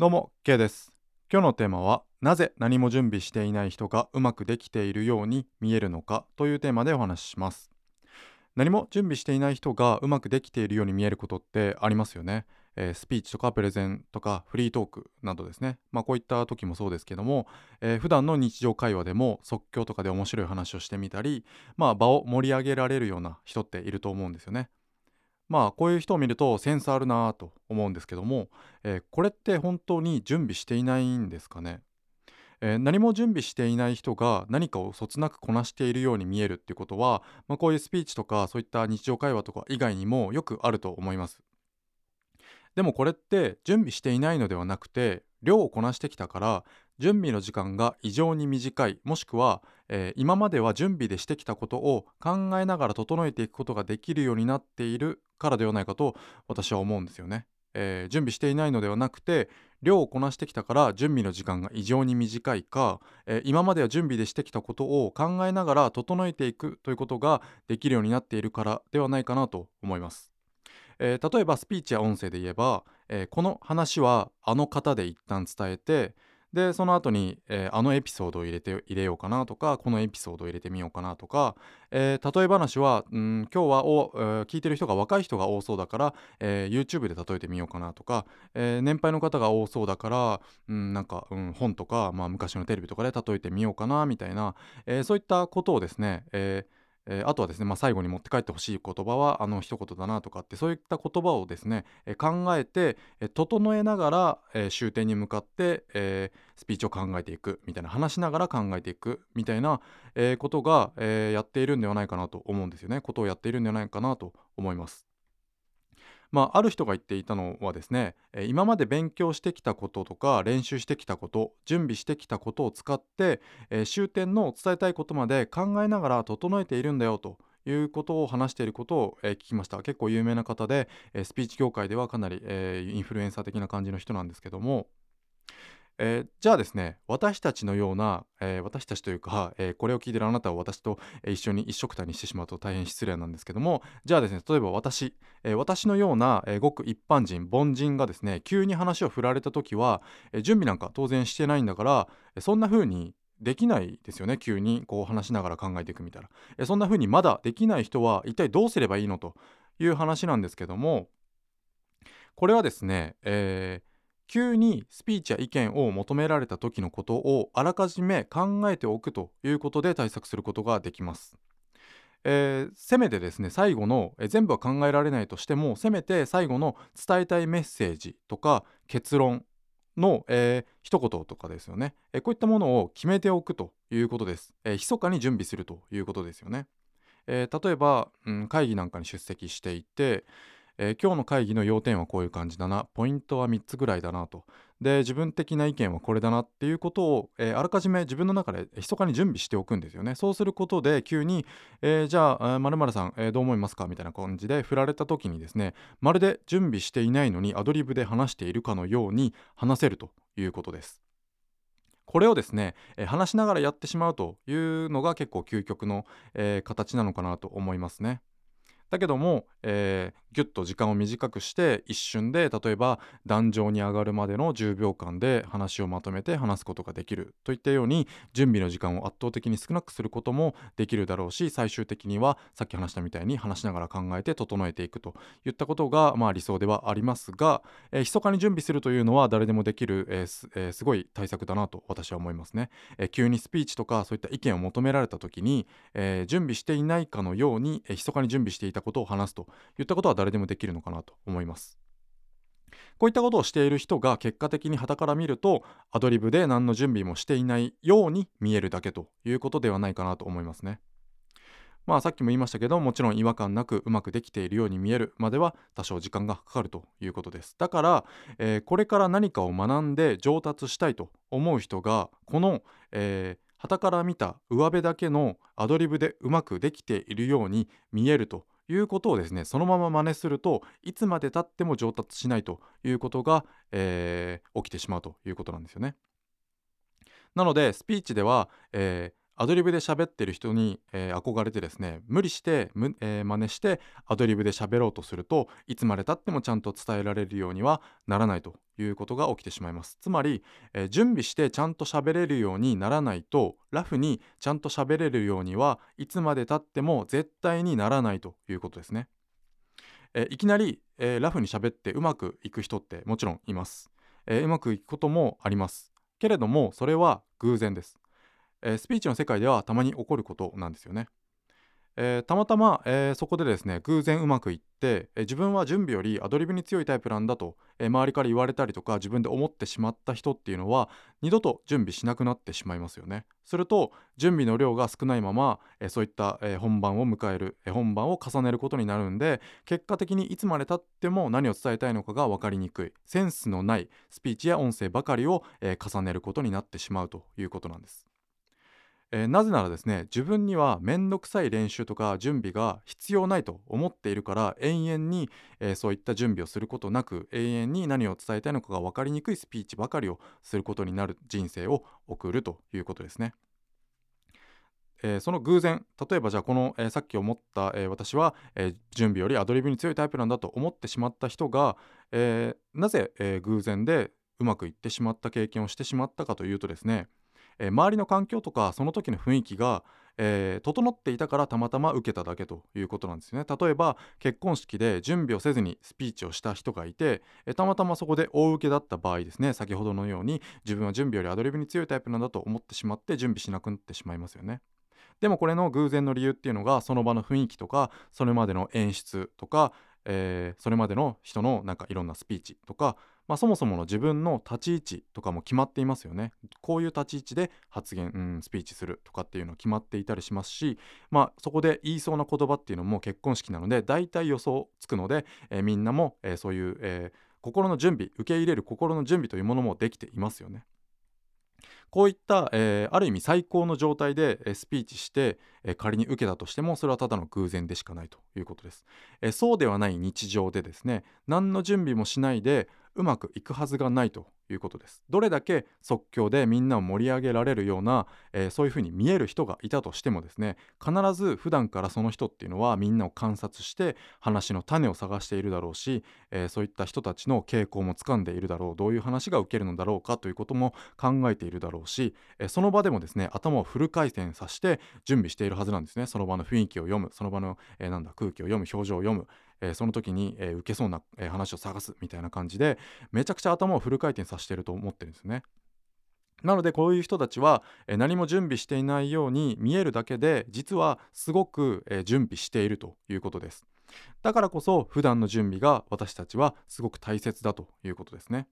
どうも K です。今日のテーマはなぜ何も準備していない人がうまくできているように見えるのかというテーマでお話しします。何も準備していない人がうまくできているように見えることってありますよね、えー、スピーチとかプレゼンとかフリートークなどですね。まあこういった時もそうですけども、えー、普段の日常会話でも即興とかで面白い話をしてみたりまあ場を盛り上げられるような人っていると思うんですよね。まあこういう人を見るとセンスあるなと思うんですけども、えー、これって本当に準備していないんですかね、えー、何も準備していない人が何かをそつなくこなしているように見えるっていうことは、まあ、こういうスピーチとかそういった日常会話とか以外にもよくあると思います。でもこれって準備していないのではなくて量をこなしてきたから準備の時間が異常に短いもしくは、えー、今までは準備でしてきたことを考えながら整えていくことができるようになっているからではないかと私は思うんですよね。えー、準備していないのではなくて量をこなしてきたから準備の時間が異常に短いか、えー、今までは準備でしてきたことを考えながら整えていくということができるようになっているからではないかなと思います。えー、例えばスピーチや音声で言えば、えこの話はあの方で一旦伝えてでその後に、えー、あのエピソードを入れて入れようかなとかこのエピソードを入れてみようかなとか、えー、例え話は、うん、今日はお、えー、聞いてる人が若い人が多そうだから、え YouTube で例えてみようかなとか、え年配の方が多そうだから、うん、なんか、うん、本とか、まあ、昔のテレビとかで例えてみようかなみたいな、えそういったことをですね、えーえー、あとはですね、まあ、最後に持って帰ってほしい言葉はあの一言だなとかってそういった言葉をですね、えー、考えて、えー、整えながら、えー、終点に向かって、えー、スピーチを考えていくみたいな話しながら考えていくみたいな、えー、ことが、えー、やっているんではないかなと思うんですよねことをやっているんではないかなと思います。まあ、ある人が言っていたのはですね、今まで勉強してきたこととか練習してきたこと準備してきたことを使って、え終点の伝えたいことまで考えながら整えているんだよということを話していることを、聞きました。結構有名な方で、スピーチ業界ではかなり、えインフルエンサー的な感じの人なんですけども。えー、じゃあですね私たちのような、えー、私たちというか、えー、これを聞いてるあなたを私と、一緒に一緒くたにしてしまうと大変失礼なんですけどもじゃあですね例えば私、え私のような、えごく一般人凡人がですね急に話を振られた時は、え準備なんか当然してないんだからそんな風にできないですよね急にこう話しながら考えていくみたいな。えそんな風にまだできない人は一体どうすればいいのという話なんですけどもこれはですね、えー急にスピーチや意見を求められた時のことをあらかじめ考えておくということで対策することができます。えー、せめてですね最後の、えー、全部は考えられないとしてもせめて最後の伝えたいメッセージとか結論の、えー、一言とかですよね、えー、こういったものを決めておくということです、えー、密かに準備するということですよね、え例えば、うん、会議なんかに出席していて、えー、今日の会議の要点はこういう感じだなポイントは3つぐらいだなと。で自分的な意見はこれだなっていうことを、えー、あらかじめ自分の中で密かに準備しておくんですよね。そうすることで急に、えー、じゃあまるさん、えー、どう思いますかみたいな感じで振られた時にですねまるで準備していないのにアドリブで話しているかのように話せるということです。これをですね、え、話しながらやってしまうというのが結構究極の、え、形なのかなと思いますね。だけども、えー、ギュッと時間を短くして一瞬で例えば壇上に上がるまでの10秒間で話をまとめて話すことができるといったように準備の時間を圧倒的に少なくすることもできるだろうし最終的にはさっき話したみたいに話しながら考えて整えていくといったことがまあ理想ではありますが、えー、密かに準備するというのは誰でもできる、えーすえー、すごい対策だなと私は思いますね、えー、急にスピーチとかそういった意見を求められた時に、えー、準備していないかのように、えー、密かに準備していたことを話すといったことは誰でもできるのかなと思います。こういったことをしている人が結果的に傍から見るとアドリブで何の準備もしていないように見えるだけということではないかなと思いますね。まあさっきも言いましたけどもちろん違和感なくうまくできているように見えるまでは多少時間がかかるということですだから、えー、これから何かを学んで上達したいと思う人がこの、えー、旗から見た上辺だけのアドリブでうまくできているように見えるということをですねそのまま真似するといつまでたっても上達しないということが、えー、起きてしまうということなんですよね。なのでスピーチでは、えーアドリブで喋ってる人に、えー、憧れてですね無理してむ、えー、真似してアドリブで喋ろうとするといつまでたってもちゃんと伝えられるようにはならないということが起きてしまいます。つまり、えー、準備してちゃんと喋れるようにならないとラフにちゃんと喋れるようにはいつまでたっても絶対にならないということですね、えいきなり、えラフに喋ってうまくいく人ってもちろんいます、えうまくいくこともあります。けれどもそれは偶然です。えー、スピーチの世界ではたまに起こることなんですよね。えー、たまたま、えー、そこでですね偶然うまくいって、えー、自分は準備よりアドリブに強いタイプなんだと、え周りから言われたりとか自分で思ってしまった人っていうのは二度と準備しなくなってしまいますよね。すると準備の量が少ないまま、えそういった、え本番を迎える、え本番を重ねることになるんで結果的にいつまでたっても何を伝えたいのかが分かりにくいセンスのないスピーチや音声ばかりを、え重ねることになってしまうということなんです。えー、なぜならですね自分には面倒くさい練習とか準備が必要ないと思っているから永遠に、えー、そういった準備をすることなく永遠に何を伝えたいのかが分かりにくいスピーチばかりをすることになる人生を送るということですね。えー、その偶然例えばじゃあこの、えー、さっき思った、えー、私は、え準備よりアドリブに強いタイプなんだと思ってしまった人が、えなぜ、え偶然でうまくいってしまった経験をしてしまったかというとですねえー、周りの環境とかその時の雰囲気が、えー、整っていたからたまたま受けただけということなんですよね。例えば結婚式で準備をせずにスピーチをした人がいて、えー、たまたまそこで大受けだった場合ですね先ほどのように自分は準備よりアドリブに強いタイプなんだと思ってしまって準備しなくなってしまいますよね。でもこれの偶然の理由っていうのがその場の雰囲気とかそれまでの演出とか、えー、それまでの人のなんかいろんなスピーチとかまあ、そもそもの自分の立ち位置とかも決まっていますよね。こういう立ち位置で発言、うん、スピーチするとかっていうの決まっていたりしますし、まあ、そこで言いそうな言葉っていうのも結婚式なので大体予想つくので、えー、みんなも、えー、そういう、えー、心の準備受け入れる心の準備というものもできていますよね。こういった、えー、ある意味最高の状態で、えー、スピーチして、えー、仮に受けたとしてもそれはただの偶然でしかないということです、えそうではない日常でですね何の準備もしないでうまくいくはずがないということです。どれだけ即興でみんなを盛り上げられるような、えー、そういうふうに見える人がいたとしてもですね必ず普段からその人っていうのはみんなを観察して話の種を探しているだろうし、えー、そういった人たちの傾向もつかんでいるだろうどういう話が受けるのだろうかということも考えているだろうし、えー、その場でもですね頭をフル回転させて準備しているはずなんですね。その場の雰囲気を読む。その場の、えなんだ空気を読む。表情を読む。えー、その時に、えー、受けそうな、えー、話を探すみたいな感じでめちゃくちゃ頭をフル回転させてると思ってるんですね。なのでこういう人たちは、え何も準備していないように見えるだけで実はすごく、え準備しているということです。だからこそ普段の準備が私たちはすごく大切だということですね。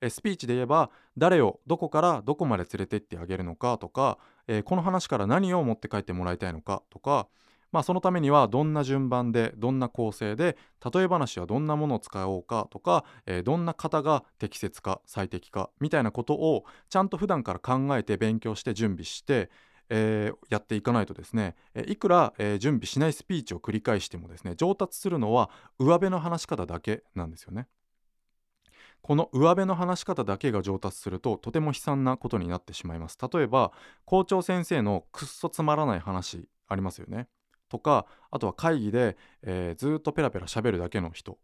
えスピーチで言えば誰をどこからどこまで連れてってあげるのかとか、えこの話から何を持って帰ってもらいたいのかとかまあ、そのためにはどんな順番でどんな構成で例え話はどんなものを使おうかとか、えー、どんな方が適切か最適かみたいなことをちゃんと普段から考えて勉強して準備して、えー、やっていかないとですね、えいくら、えー、準備しないスピーチを繰り返してもですね上達するのは上辺の話し方だけなんですよね。この上辺の話し方だけが上達するととても悲惨なことになってしまいます。例えば校長先生のくっそつまらない話ありますよね。とかあとは会議で、えー、ずっとペラペラ喋るだけの人、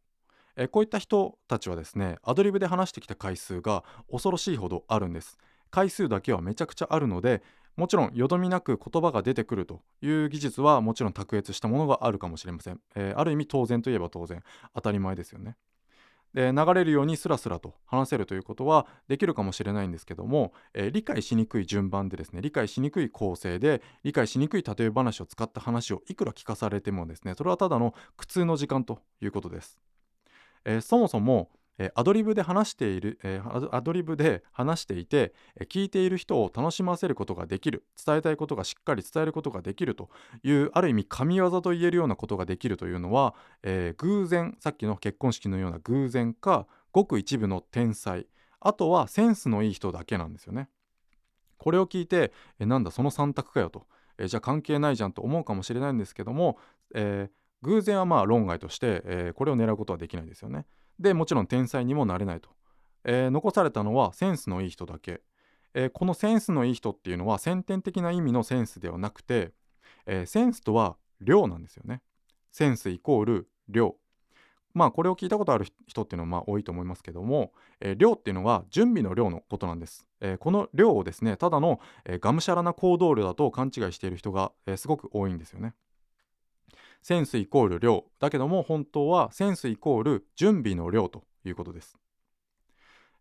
えー、こういった人たちはですねアドリブで話してきた回数が恐ろしいほどあるんです。回数だけはめちゃくちゃあるのでもちろんよどみなく言葉が出てくるという技術はもちろん卓越したものがあるかもしれません、えー、ある意味当然といえば当然。当たり前ですよね。で流れるようにスラスラと話せるということはできるかもしれないんですけども、えー、理解しにくい順番でですね理解しにくい構成で理解しにくい例え話を使った話をいくら聞かされてもですねそれはただの苦痛の時間ということです、えー、そもそもえアドリブで話している、えアドリブで話していて、え聞いている人を楽しませることができる伝えたいことがしっかり伝えることができるというある意味神業と言えるようなことができるというのは、えー、偶然さっきの結婚式のような偶然かごく一部の天才あとはセンスのいい人だけなんですよね。これを聞いて、えなんだその3択かよと、えじゃあ関係ないじゃんと思うかもしれないんですけども、えー、偶然はまあ論外として、えー、これを狙うことはできないですよね。でもちろん天才にもなれないと、えー、残されたのはセンスのいい人だけ、えー、このセンスのいい人っていうのは先天的な意味のセンスではなくて、えー、センスとは量なんですよね。センスイコール量。まあこれを聞いたことある人っていうのはまあ多いと思いますけども、えー、量っていうのは準備の量のことなんです。えー、この量をですねただの、えー、がむしゃらな行動量だと勘違いしている人が、えすごく多いんですよね。センスイコール量だけども本当はセンスイコール準備の量ということです。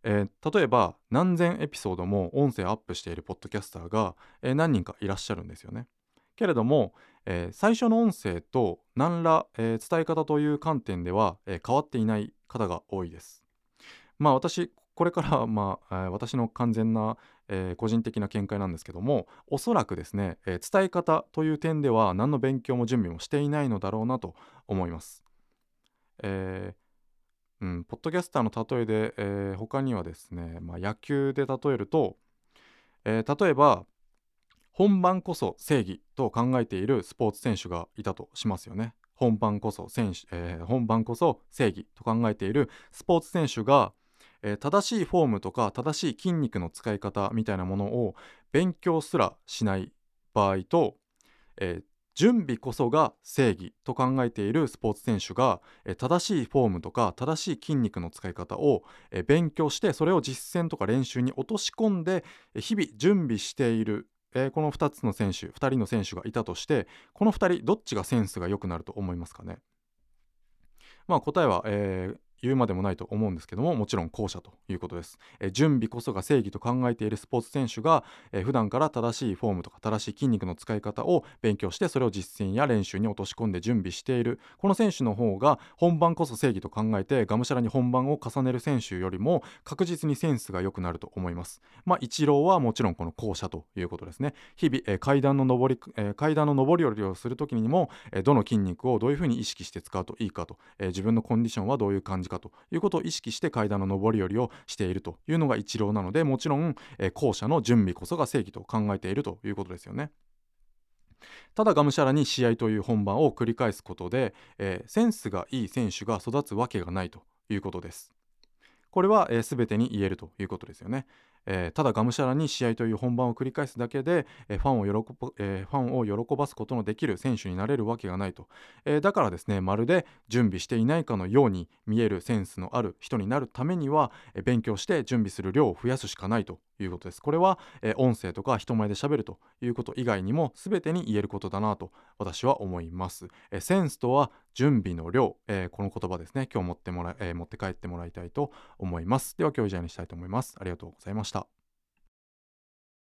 えー、例えば何千エピソードも音声アップしているポッドキャスターが、えー、何人かいらっしゃるんですよね。けれども、えー、最初の音声と何ら、え伝え方という観点では、え変わっていない方が多いです。まあ私これからまあ、え私の完全な、え個人的な見解なんですけどもおそらくですね、え伝え方という点では何の勉強も準備もしていないのだろうなと思います。えーうん、ポッドキャスターの例えで、えー、他にはですね、まあ、野球で例えると、えー、例えば本番こそ正義と考えているスポーツ選手がいたとしますよね。本番こそ選手、えー、本番こそ正義と考えているスポーツ選手が、えー、正しいフォームとか正しい筋肉の使い方みたいなものを勉強すらしない場合と、えー、準備こそが正義と考えているスポーツ選手が正しいフォームとか正しい筋肉の使い方を勉強してそれを実践とか練習に落とし込んで日々準備しているこの2つの選手2人の選手がいたとしてこの2人どっちがセンスが良くなると思いますかね？まあ答えは、えー、言うまでもないと思うんですけどももちろん後者ということです、え準備こそが正義と考えているスポーツ選手が、えー、普段から正しいフォームとか正しい筋肉の使い方を勉強してそれを実践や練習に落とし込んで準備している。この選手の方が本番こそ正義と考えてがむしゃらに本番を重ねる選手よりも確実にセンスが良くなると思います。まあ一郎はもちろんこの後者ということですね。日々、えー、階段の上り、えー、階段の上り下りをする時にも、えどの筋肉をどういうふうに意識して使うといいかと、え自分のコンディションはどういう感じかということを意識して階段の上り下りをしているというのが一郎なのでもちろん、えー、後者の準備こそが正義と考えているということですよね。ただがむしゃらに試合という本番を繰り返すことで、えー、センスがいい選手が育つわけがないということです。これは、えー、全てに言えるということですよね。えー、ただがむしゃらに試合という本番を繰り返すだけで、えー、ファンを喜ばえー、ファンを喜ばすことのできる選手になれるわけがないと、えだからですねまるで準備していないかのように見えるセンスのある人になるためには、え勉強して準備する量を増やすしかないということです。これは、え音声とか人前で喋るということ以外にも全てに言えることだなと私は思います、えセンスとは準備の量、えこの言葉ですね。今日持ってもら、え持って帰ってもらいたいと思います。では今日以上にしたいと思います。ありがとうございました。